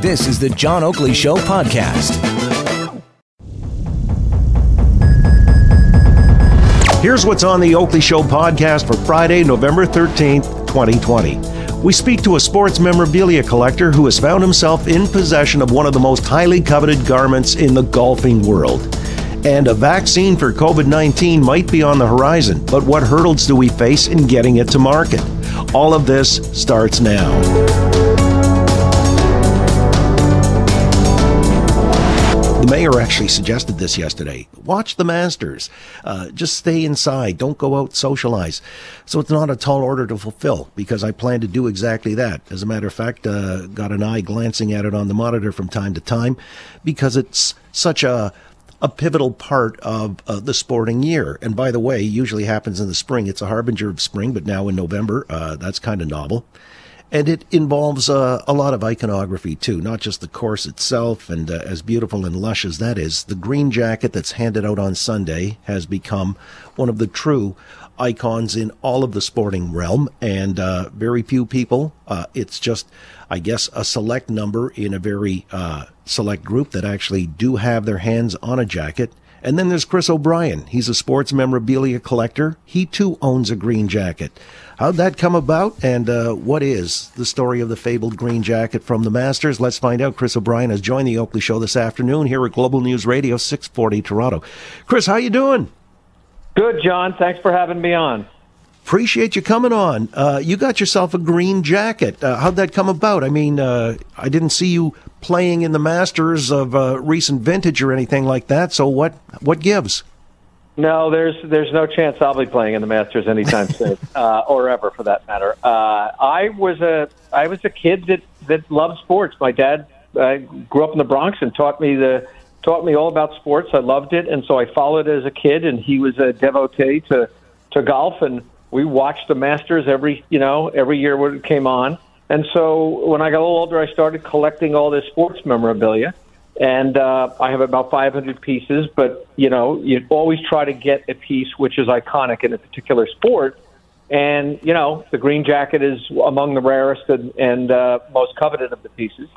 This is the John Oakley Show podcast. Here's what's on the Oakley Show podcast for Friday, November 13th, 2020. We speak to a sports memorabilia collector who has found himself in possession of one of the most highly coveted garments in the golfing world. And a vaccine for COVID 19 might be on the horizon, but what hurdles do we face in getting it to market? All of this starts now. The mayor actually suggested this yesterday. Watch the Masters. Uh, just stay inside. Don't go out socialize. So it's not a tall order to fulfill because I plan to do exactly that. As a matter of fact, uh, got an eye glancing at it on the monitor from time to time because it's such a a pivotal part of uh, the sporting year. And by the way, usually happens in the spring. It's a harbinger of spring, but now in November, uh, that's kind of novel and it involves uh, a lot of iconography too, not just the course itself. And uh, as beautiful and lush as that is, the green jacket that's handed out on Sunday has become one of the true icons in all of the sporting realm, and uh, very few people. Uh, it's just, I guess, a select number in a very uh, select group that actually do have their hands on a jacket. And then there's Chris O'Brien. He's a sports memorabilia collector. He too owns a green jacket. How'd that come about, and uh, what is the story of the fabled green jacket from the Masters? Let's find out. Chris O'Brien has joined the Oakley Show this afternoon here at Global News Radio 640 Toronto. Chris, how you doing? Good, John. Thanks for having me on. Appreciate you coming on. Uh, you got yourself a green jacket. Uh, how'd that come about? I mean, uh, I didn't see you playing in the Masters of uh, recent vintage or anything like that. So what what gives? No, there's there's no chance I'll be playing in the Masters anytime soon, uh, or ever for that matter. Uh, I was a I was a kid that that loved sports. My dad uh, grew up in the Bronx and taught me the taught me all about sports. I loved it, and so I followed as a kid. And he was a devotee to to golf, and we watched the Masters every you know every year when it came on. And so when I got a little older, I started collecting all this sports memorabilia and uh, I have about 500 pieces. But you know, you always try to get a piece which is iconic in a particular sport. And you know, the green jacket is among the rarest and, and uh, most coveted of the pieces.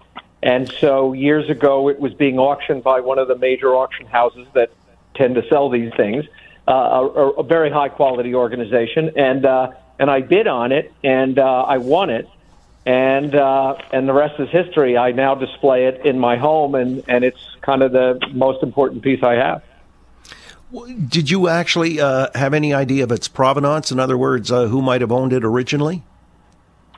And so years ago, it was being auctioned by one of the major auction houses that tend to sell these things, uh, a, a very high quality organization. And uh, and I bid on it, and uh, I won it and uh, and the rest is history. I now display it in my home, and and it's kind of the most important piece I have. Did you actually uh, have any idea of its provenance? In other words, uh, who might have owned it originally?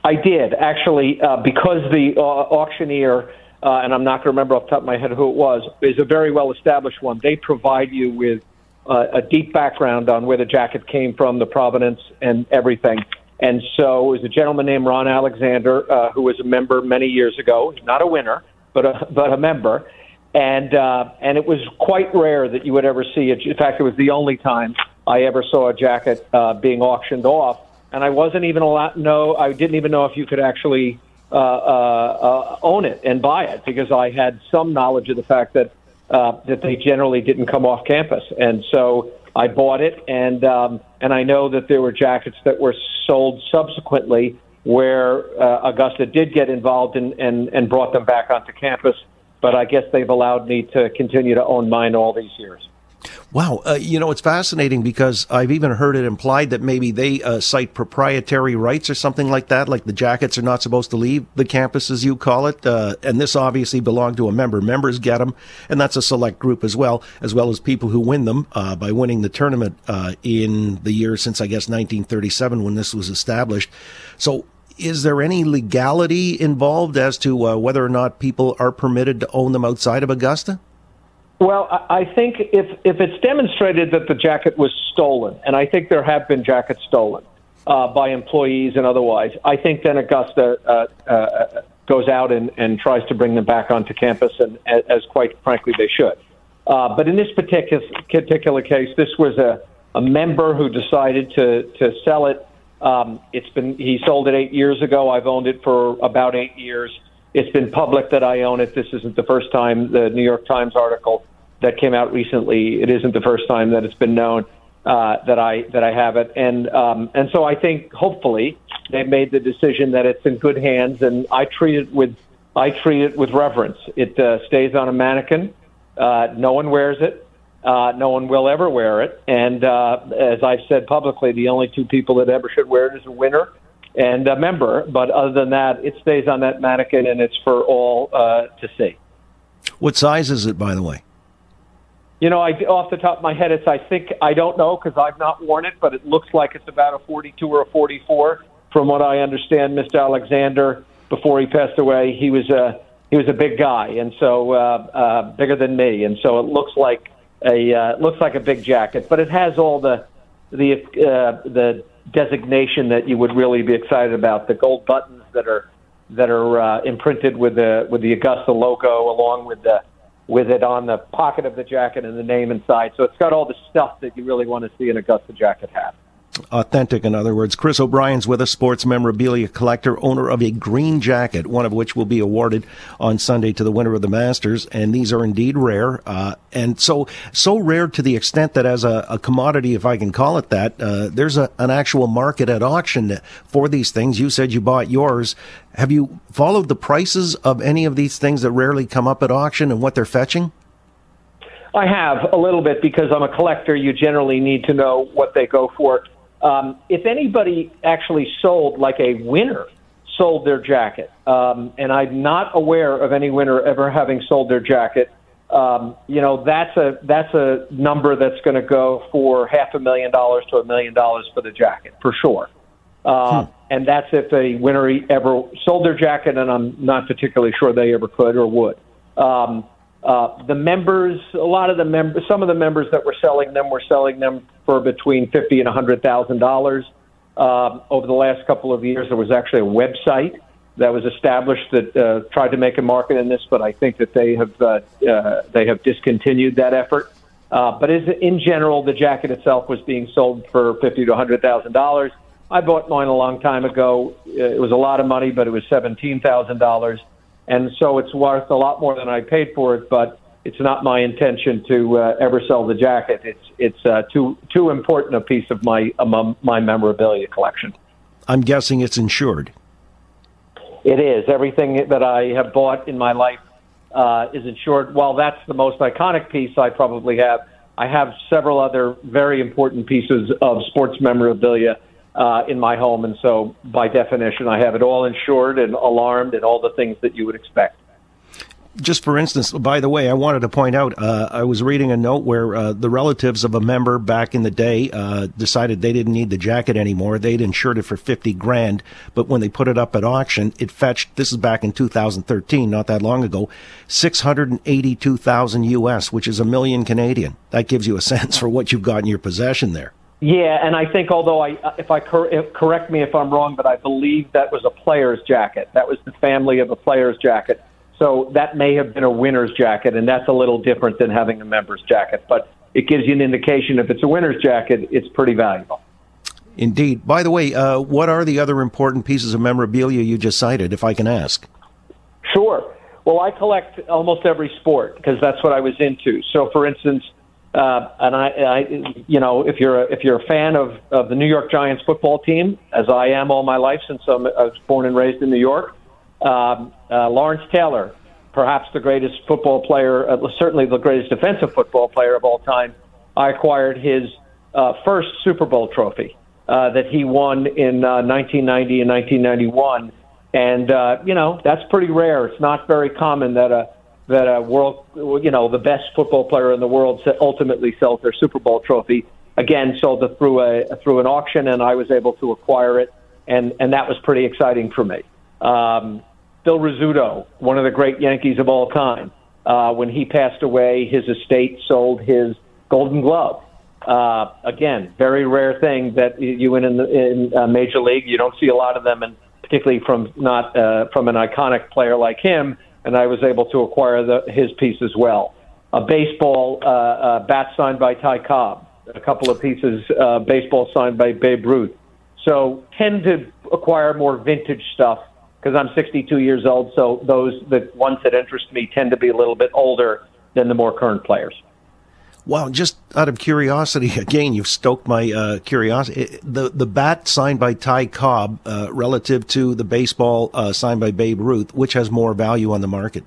I did actually, uh, because the uh, auctioneer. Uh, and I'm not going to remember off the top of my head who it was, is a very well established one. They provide you with a deep background on where the jacket came from, the provenance, and everything. And so it was a gentleman named Ron Alexander uh, who was a member many years ago, not a winner, but a, but a member. And uh, and it was quite rare that you would ever see it. In fact, it was the only time I ever saw a jacket uh, being auctioned off. And I wasn't even allowed. No, I didn't even know if you could actually uh, uh, uh, own it and buy it because I had some knowledge of the fact that uh, that they generally didn't come off campus. And so I bought it, and um, and I know that there were jackets that were sold subsequently where uh, Augusta did get involved and, and, and brought them back onto campus. But I guess they've allowed me to continue to own mine all these years. Wow, uh, you know it's fascinating because I've even heard it implied that maybe they uh, cite proprietary rights or something like that, like the jackets are not supposed to leave the campus, as you call it. Uh, and this obviously belonged to a member. Members get them, and that's a select group as well, as well as people who win them uh, by winning the tournament uh, in the year since I guess 1937 when this was established. So is there any legality involved as to uh, whether or not people are permitted to own them outside of Augusta? Well, I think if if it's demonstrated that the jacket was stolen, and I think there have been jackets stolen uh, by employees and otherwise, I think then Augusta uh, uh, goes out and, and tries to bring them back onto campus, and as quite frankly they should. Uh, but in this particular particular case, this was a, a member who decided to to sell it. Um, it's been he sold it eight years ago. I've owned it for about eight years. It's been public that I own it. This isn't the first time the New York Times article that came out recently. It isn't the first time that it's been known uh, that I that I have it, and um, and so I think hopefully they've made the decision that it's in good hands, and I treat it with I treat it with reverence. It uh, stays on a mannequin. Uh, no one wears it. Uh, no one will ever wear it. And uh, as I've said publicly, the only two people that ever should wear it is a winner and a member. But other than that, it stays on that mannequin and it's for all uh, to see. What size is it, by the way? You know, I, off the top of my head, it's I think I don't know because I've not worn it, but it looks like it's about a 42 or a 44. From what I understand, Mr. Alexander, before he passed away, he was a he was a big guy, and so uh, uh, bigger than me, and so it looks like a uh, looks like a big jacket, but it has all the the uh, the designation that you would really be excited about. The gold buttons that are that are uh, imprinted with the with the Augusta logo, along with the with it on the pocket of the jacket and the name inside. So it's got all the stuff that you really want to see an Augusta jacket have authentic, in other words. Chris O'Brien's with us, sports memorabilia collector, owner of a green jacket, one of which will be awarded on Sunday to the winner of the Masters. And these are indeed rare. Uh, and so, so rare to the extent that as a, a commodity, if I can call it that, uh, there's a, an actual market at auction for these things. You said you bought yours. Have you followed the prices of any of these things that rarely come up at auction and what they're fetching? I have a little bit because I'm a collector. You generally need to know what they go for. Um, if anybody actually sold, like a winner, sold their jacket, um, and I'm not aware of any winner ever having sold their jacket, um, you know that's a that's a number that's going to go for half a million dollars to a million dollars for the jacket for sure. Uh, hmm. And that's if a winner ever sold their jacket, and I'm not particularly sure they ever could or would. Um, uh, the members, a lot of the members, some of the members that were selling them were selling them for between fifty and a hundred thousand dollars. Um, over the last couple of years, there was actually a website that was established that uh, tried to make a market in this, but I think that they have uh, uh, they have discontinued that effort. Uh, but as, in general, the jacket itself was being sold for fifty to hundred thousand dollars. I bought mine a long time ago. It was a lot of money, but it was seventeen thousand dollars and so it's worth a lot more than I paid for it. But it's not my intention to uh, ever sell the jacket. It's it's uh, too too important a piece of my um, my memorabilia collection. I'm guessing it's insured. It is. Everything that I have bought in my life uh, is insured. While that's the most iconic piece I probably have, I have several other very important pieces of sports memorabilia uh, in my home, and so by definition, I have it all insured and alarmed and all the things that you would expect. Just for instance, by the way, I wanted to point out uh, I was reading a note where uh, the relatives of a member back in the day uh, decided they didn't need the jacket anymore. They'd insured it for fifty grand, but when they put it up at auction, it fetched. This is back in 2013, not that long ago, six hundred and eighty-two thousand U.S., which is a million Canadian. That gives you a sense for what you've got in your possession there. Yeah, and I think although I, if I cor- if, correct me if I'm wrong, but I believe that was a player's jacket. That was the family of a player's jacket. So that may have been a winner's jacket, and that's a little different than having a member's jacket. But it gives you an indication if it's a winner's jacket, it's pretty valuable. Indeed. By the way, uh, what are the other important pieces of memorabilia you just cited, if I can ask? Sure. Well, I collect almost every sport because that's what I was into. So, for instance, uh, and I, I, you know, if you're a, if you're a fan of, of the New York Giants football team, as I am all my life since I'm, I was born and raised in New York, um, uh, Lawrence Taylor, perhaps the greatest football player, uh, certainly the greatest defensive football player of all time. I acquired his uh, first Super Bowl trophy uh, that he won in uh, 1990 and 1991, and uh, you know that's pretty rare. It's not very common that a that a world, you know, the best football player in the world ultimately sells their Super Bowl trophy. Again, sold it through a through an auction, and I was able to acquire it, and and that was pretty exciting for me. Um, Phil Rizzuto, one of the great Yankees of all time, uh, when he passed away, his estate sold his Golden Glove. Uh, again, very rare thing that you win in, the, in uh, Major League. You don't see a lot of them, and particularly from not uh, from an iconic player like him and I was able to acquire the, his piece as well. A baseball uh, uh, bat signed by Ty Cobb, a couple of pieces uh, baseball signed by Babe Ruth. So tend to acquire more vintage stuff because I'm 62 years old. So those the ones that interest me tend to be a little bit older than the more current players. Well, just out of curiosity, again, you've stoked my uh, curiosity. The the bat signed by Ty Cobb uh, relative to the baseball uh, signed by Babe Ruth, which has more value on the market?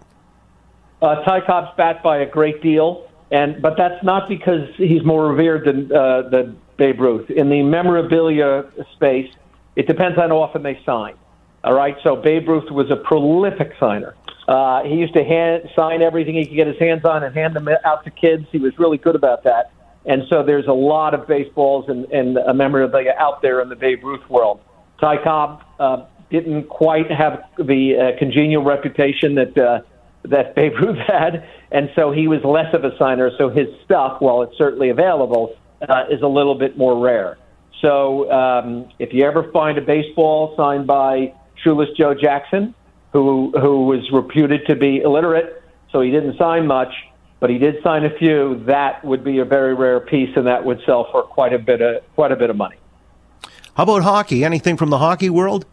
Uh, Ty Cobb's bat by a great deal, and but that's not because he's more revered than uh, than Babe Ruth. In the memorabilia space, it depends on how often they sign. All right, so Babe Ruth was a prolific signer. Uh, he used to hand, sign everything he could get his hands on and hand them out to kids. He was really good about that. And so there's a lot of baseballs and, and memorabilia out there in the Babe Ruth world. Ty Cobb uh, didn't quite have the uh, congenial reputation that uh, that Babe Ruth had, and so he was less of a signer. So his stuff, while it's certainly available, uh, is a little bit more rare. So um, if you ever find a baseball signed by Shoeless Joe Jackson, who who was reputed to be illiterate, so he didn't sign much, but he did sign a few. That would be a very rare piece, and that would sell for quite a bit of quite a bit of money. How about hockey? Anything from the hockey world?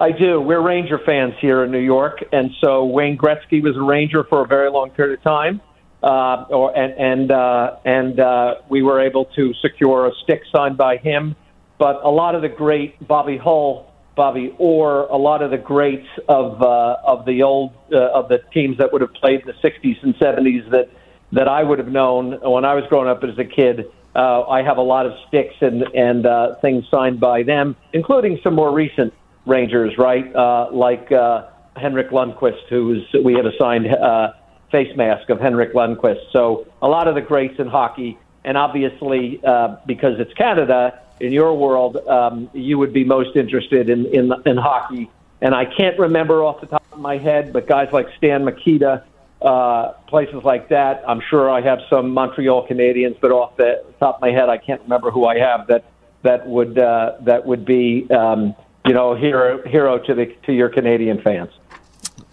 I do. We're Ranger fans here in New York, and so Wayne Gretzky was a Ranger for a very long period of time. Uh, or and and uh, and uh, we were able to secure a stick signed by him. But a lot of the great Bobby Hull, Bobby Orr, a lot of the greats of uh, of the old uh, of the teams that would have played in the '60s and '70s that that I would have known when I was growing up as a kid. Uh, I have a lot of sticks and and uh, things signed by them, including some more recent Rangers, right? Uh, like uh, Henrik Lundqvist, who's we have a signed uh, face mask of Henrik Lundqvist. So a lot of the greats in hockey, and obviously uh, because it's Canada, in your world, um, you would be most interested in, in in hockey. And I can't remember off the top of my head, but guys like Stan Mikita, uh, places like that. I'm sure I have some Montreal Canadiens, but off the top of my head, I can't remember who I have that that would uh, that would be um, you know hero hero to the to your Canadian fans.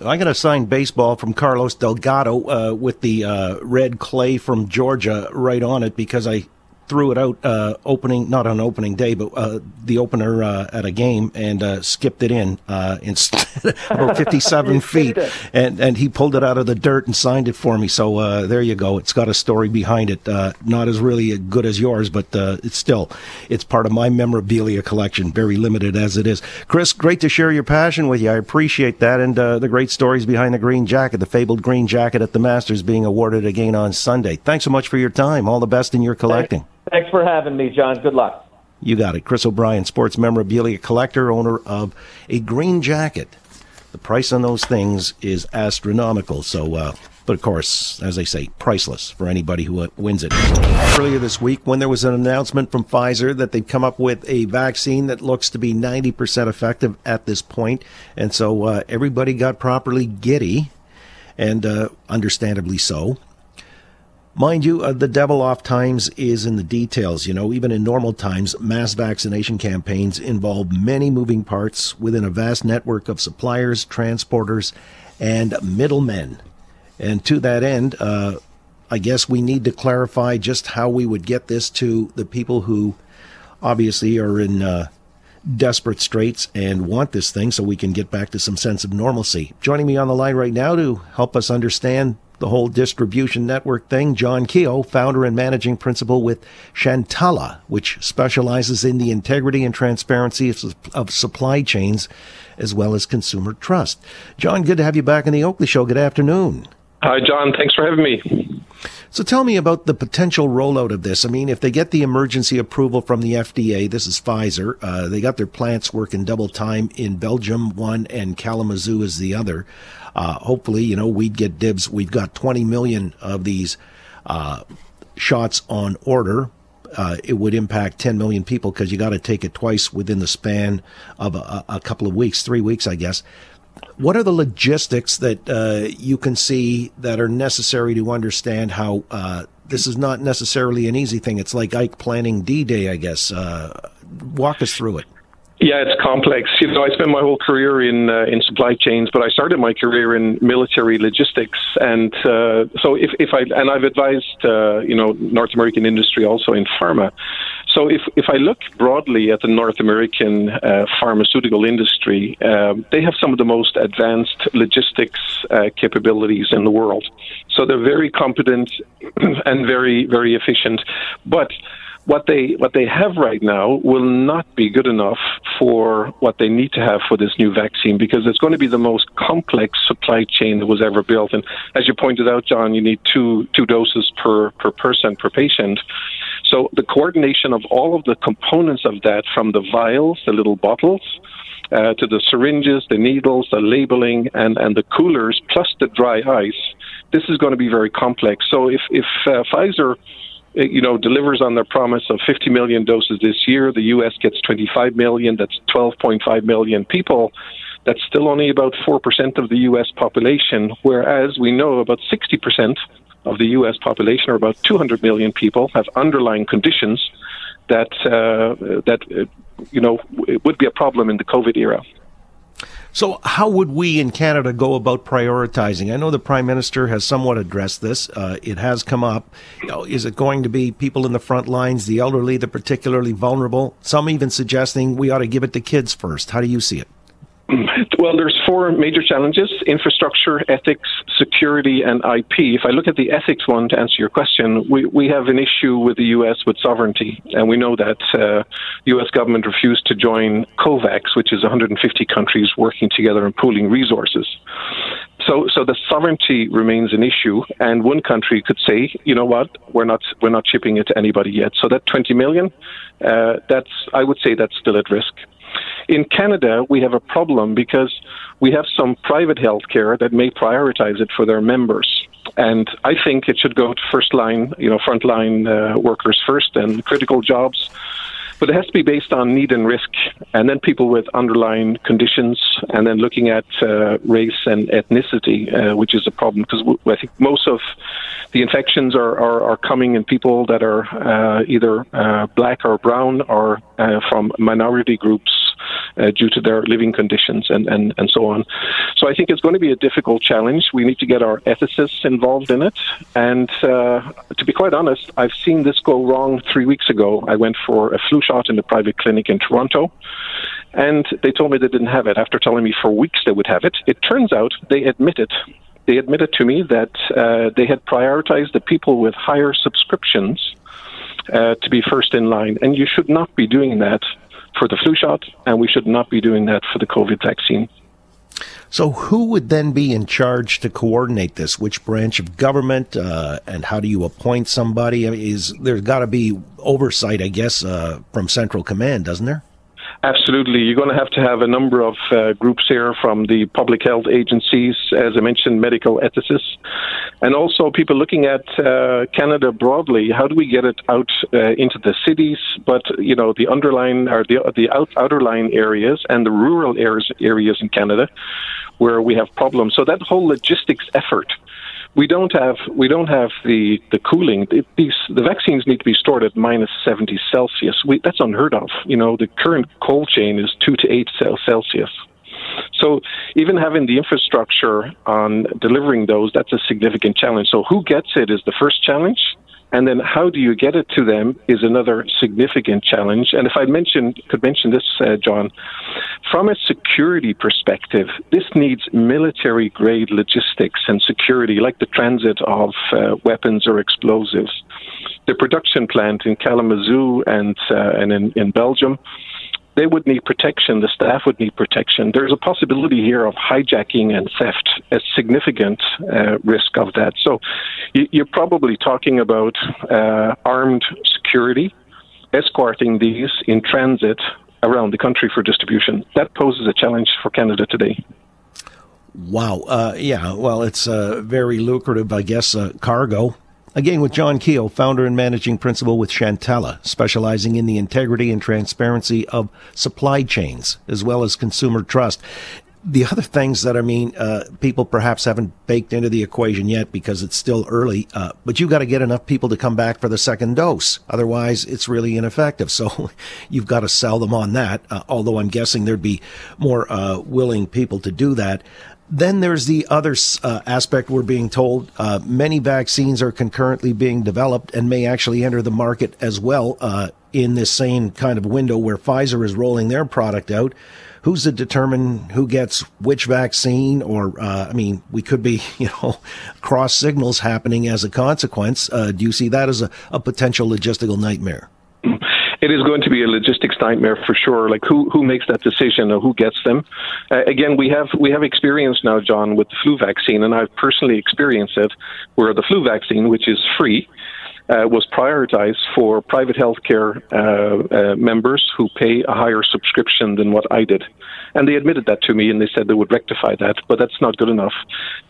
I got a signed baseball from Carlos Delgado uh, with the uh, red clay from Georgia right on it because I threw it out uh, opening, not on opening day, but uh, the opener uh, at a game and uh, skipped it in uh, instead about 57 feet. And, and he pulled it out of the dirt and signed it for me. So uh, there you go. It's got a story behind it. not as really good as yours, but it's still, it's part of my memorabilia collection, very limited as it is. Chris, great to share your passion with you. I appreciate that. And the great stories behind the green jacket, the fabled green jacket at the Masters being awarded again on Sunday. Thanks so much for your time. All the best in your collecting. Thanks. Thanks for having me, John. Good luck. You got it. Chris O'Brien, sports memorabilia collector, owner of a green jacket. The price on those things is astronomical. So, uh, but of course, as I say, priceless for anybody who uh, wins it. Earlier this week, when there was an announcement from Pfizer that they've come up with a vaccine that looks to be 90% effective at this point, and so uh, everybody got properly giddy, and uh, understandably so. Mind you, uh, the devil oft times is in the details. You know, even in normal times, mass vaccination campaigns involve many moving parts within a vast network of suppliers, transporters, and middlemen. And to that end, uh, I guess we need to clarify just how we would get this to the people who obviously are in uh, desperate straits and want this thing so we can get back to some sense of normalcy. Joining me on the line right now to help us understand the whole distribution network thing, John Keogh, founder and managing principal with Shantalla, which specializes in the integrity and transparency of, of, supply chains as well as consumer trust. John, good to have you back on the Oakley Show. Good afternoon. Hi, John. Thanks for having me. So tell me about the potential rollout of this. I mean, if they get the emergency approval from the FDA, this is Pfizer. Uh, they got their plants working double time in Belgium, one, and Kalamazoo is the other. Uh, hopefully, you know, we'd get dibs. We've got 20 million of these uh, shots on order. Uh, it would impact 10 million people because you got to take it twice within the span of a, a, couple of weeks, three weeks, I guess. What are the logistics that uh, you can see that are necessary to understand how uh, this is not necessarily an easy thing? It's like Ike planning D Day, I guess. Uh, walk us through it. Yeah, it's complex. You know, I spent my whole career in uh, in supply chains, but I started my career in military logistics, and uh, so if if I and I've advised uh, you know North American industry also in pharma. So if, if I look broadly at the North American uh, pharmaceutical industry, uh, they have some of the most advanced logistics uh, capabilities in the world. So they're very competent and very, very efficient. But what they what they have right now will not be good enough for what they need to have for this new vaccine because it's going to be the most complex supply chain that was ever built. And as you pointed out, John, you need two two doses per per person per patient. So the coordination of all of the components of that, from the vials, the little bottles. Uh, to the syringes, the needles, the labeling, and, and the coolers, plus the dry ice, this is going to be very complex. So if, if uh, Pfizer you know, delivers on their promise of 50 million doses this year. The U.S. gets 25 million. That's 12.5 million people. That's still only about 4% of the U.S. population, whereas we know about 60% of the U.S. population, or about 200 million people, have underlying conditions that, uh, that uh, you know, would be a problem in the COVID era. So, how would we in Canada go about prioritizing? I know the Prime Minister has somewhat addressed this. Uh, it has come up. You know, is it going to be people in the front lines, the elderly, the particularly vulnerable? Some even suggesting we ought to give it to kids first. How do you see it? Well, there's four major challenges infrastructure, ethics, security, and IP. If I look at the ethics one to answer your question, we, we have an issue with the U.S. with sovereignty. And we know that uh, U.S. government refused to join COVAX, which is 150 countries working together and pooling resources. So, so the sovereignty remains an issue, and one country could say, you know what, we're not we're not shipping it to anybody yet. So that 20 million, uh, that's I would say that's still at risk. In Canada, we have a problem because we have some private healthcare that may prioritize it for their members. And I think it should go to first line, you know, frontline uh, workers first and critical jobs but it has to be based on need and risk, and then people with underlying conditions, and then looking at uh, race and ethnicity, uh, which is a problem because I think most of the infections are, are, are coming in people that are uh, either uh, black or brown or uh, from minority groups uh, due to their living conditions and, and, and so on. So I think it's going to be a difficult challenge. We need to get our ethicists involved in it. And to be quite honest, I've seen this go wrong three weeks ago. I went for a flu shot in a private clinic in Toronto, and they told me they didn't have it after telling me for weeks they would have it. It turns out they admitted they admitted to me that uh, they had prioritized the people with higher subscriptions uh, to be first in line, and you should not be doing that for the flu shot, and we should not be doing that for the COVID vaccine. So, who would then be in charge to coordinate this? Which branch of government, uh, and how do you appoint somebody? I mean, is there's got to be oversight, I guess, uh, from central command, doesn't there? Absolutely. You're going to have to have a number of uh, groups here from the public health agencies, as I mentioned, medical ethicists, and also people looking at uh, Canada broadly. How do we get it out uh, into the cities, but you know the underlying or the the out, outer line areas and the rural areas areas in Canada where we have problems. So that whole logistics effort we don't have we don't have the the cooling. It, these the vaccines need to be stored at minus seventy Celsius. We, that's unheard of. You know, the current cold chain is two to eight Celsius. So even having the infrastructure on delivering those, that's a significant challenge. So who gets it is the first challenge. And then how do you get it to them is another significant challenge. And if I mention, could mention this, uh, John, from a security perspective, this needs military grade logistics and security, like the transit of uh, weapons or explosives. The production plant in Kalamazoo and, uh, and in, in Belgium they would need protection. The staff would need protection. There's a possibility here of hijacking and theft, a significant uh, risk of that. So you're probably talking about uh, armed security, escorting these in transit around the country for distribution. That poses a challenge for Canada today. Wow. Uh, yeah. Well, it's uh, very lucrative, I guess, uh, cargo. Again, with John Keogh, founder and managing principal with Shantalla, specializing in the integrity and transparency of supply chains as well as consumer trust. The other things that I mean, uh, people perhaps haven't baked into the equation yet because it's still early, uh, but you've got to get enough people to come back for the second dose. Otherwise, it's really ineffective. So you've got to sell them on that, uh, although I'm guessing there'd be more uh, willing people to do that. Then there's the other uh, aspect we're being told uh, many vaccines are concurrently being developed and may actually enter the market as well uh, in this same kind of window where Pfizer is rolling their product out, who's to determine who gets which vaccine? Or, uh, I mean, we could be, you know, cross signals happening as a consequence. Uh, do you see that as a, a potential logistical nightmare? It is going to be a logistics nightmare for sure. Like who who makes that decision or who gets them? Uh, again, we have we have experience now, John, with the flu vaccine, and I've personally experienced it, where the flu vaccine, which is free, uh, was prioritized for private healthcare uh, uh, members who pay a higher subscription than what I did. And they admitted that to me and they said they would rectify that, but that's not good enough.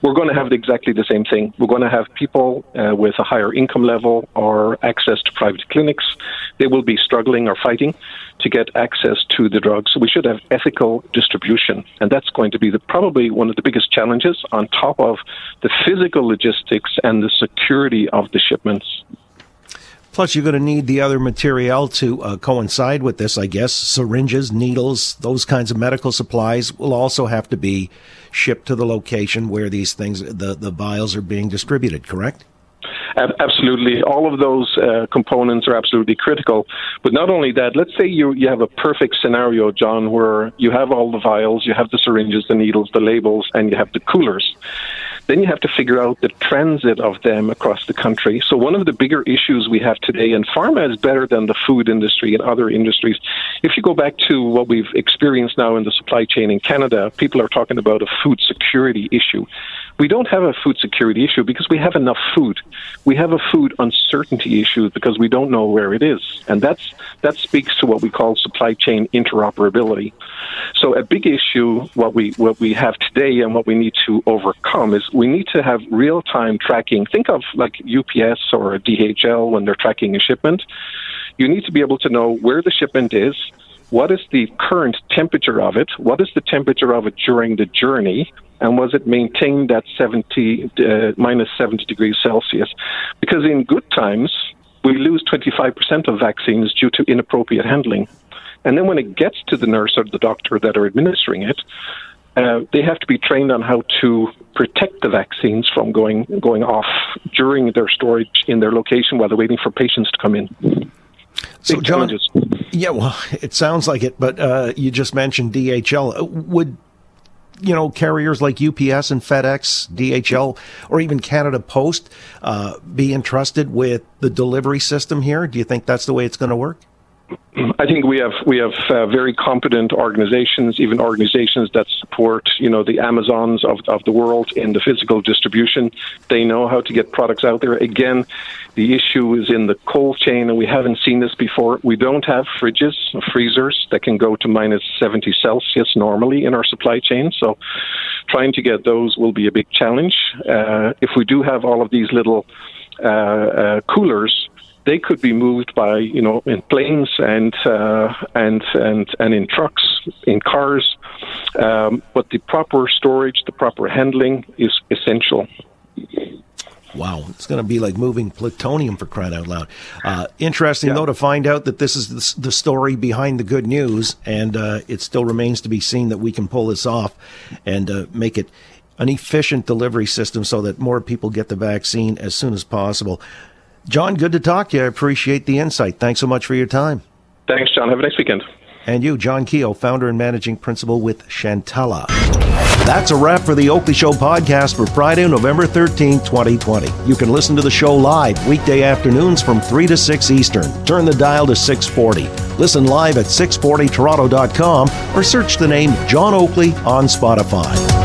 We're going to have exactly the same thing. We're going to have people uh, with a higher income level or access to private clinics. They will be struggling or fighting to get access to the drugs. So we should have ethical distribution. And that's going to be the, probably one of the biggest challenges on top of the physical logistics and the security of the shipments. Plus, you're going to need the other material to uh, coincide with this, I guess. Syringes, needles, those kinds of medical supplies will also have to be shipped to the location where these things, the, the vials are being distributed, correct? Absolutely. All of those uh, components are absolutely critical. But not only that, let's say you, you have a perfect scenario, John, where you have all the vials, you have the syringes, the needles, the labels, and you have the coolers. Then you have to figure out the transit of them across the country. So, one of the bigger issues we have today, and pharma is better than the food industry and other industries. If you go back to what we've experienced now in the supply chain in Canada, people are talking about a food security issue. We don't have a food security issue because we have enough food. We have a food uncertainty issue because we don't know where it is. And that's, that speaks to what we call supply chain interoperability. So a big issue, what we, what we have today and what we need to overcome is we need to have real time tracking. Think of like UPS or DHL when they're tracking a shipment. You need to be able to know where the shipment is, what is the current temperature of it, what is the temperature of it during the journey, and was it maintained at 70 uh, minus 70 degrees Celsius? Because in good times, we lose 25% of vaccines due to inappropriate handling. And then when it gets to the nurse or the doctor that are administering it, uh, they have to be trained on how to protect the vaccines from going going off during their storage in their location while they're waiting for patients to come in. So, John, yeah, well, it sounds like it, but uh, you just mentioned DHL. Would you know, carriers like UPS and FedEx, DHL, or even Canada Post uh, be entrusted with the delivery system here? Do you think that's the way it's going to work? I think we have we have uh, very competent organizations, even organizations that support you know the Amazons of of the world in the physical distribution. They know how to get products out there. Again, the issue is in the cold chain, and we haven't seen this before. We don't have fridges, freezers that can go to minus 70 Celsius normally in our supply chain. So, trying to get those will be a big challenge. Uh, if we do have all of these little uh, uh coolers they could be moved by you know in planes and uh, and and and in trucks, in cars. Um, but the proper storage, the proper handling is essential. Wow, it's going to be like moving plutonium for crying out loud. Uh, interesting, yeah. though, to find out that this is the, story behind the good news, and uh, it still remains to be seen that we can pull this off and uh, make it an efficient delivery system so that more people get the vaccine as soon as possible. John, good to talk to you. I appreciate the insight. Thanks so much for your time. Thanks, John. Have a nice weekend. And you, John Keogh, founder and managing principal with Shantalla. That's a wrap for the Oakley Show podcast for Friday, November 13, 2020. You can listen to the show live weekday afternoons from 3 to 6 Eastern. Turn the dial to 640. Listen live at 640toronto.com or search the name John Oakley on Spotify.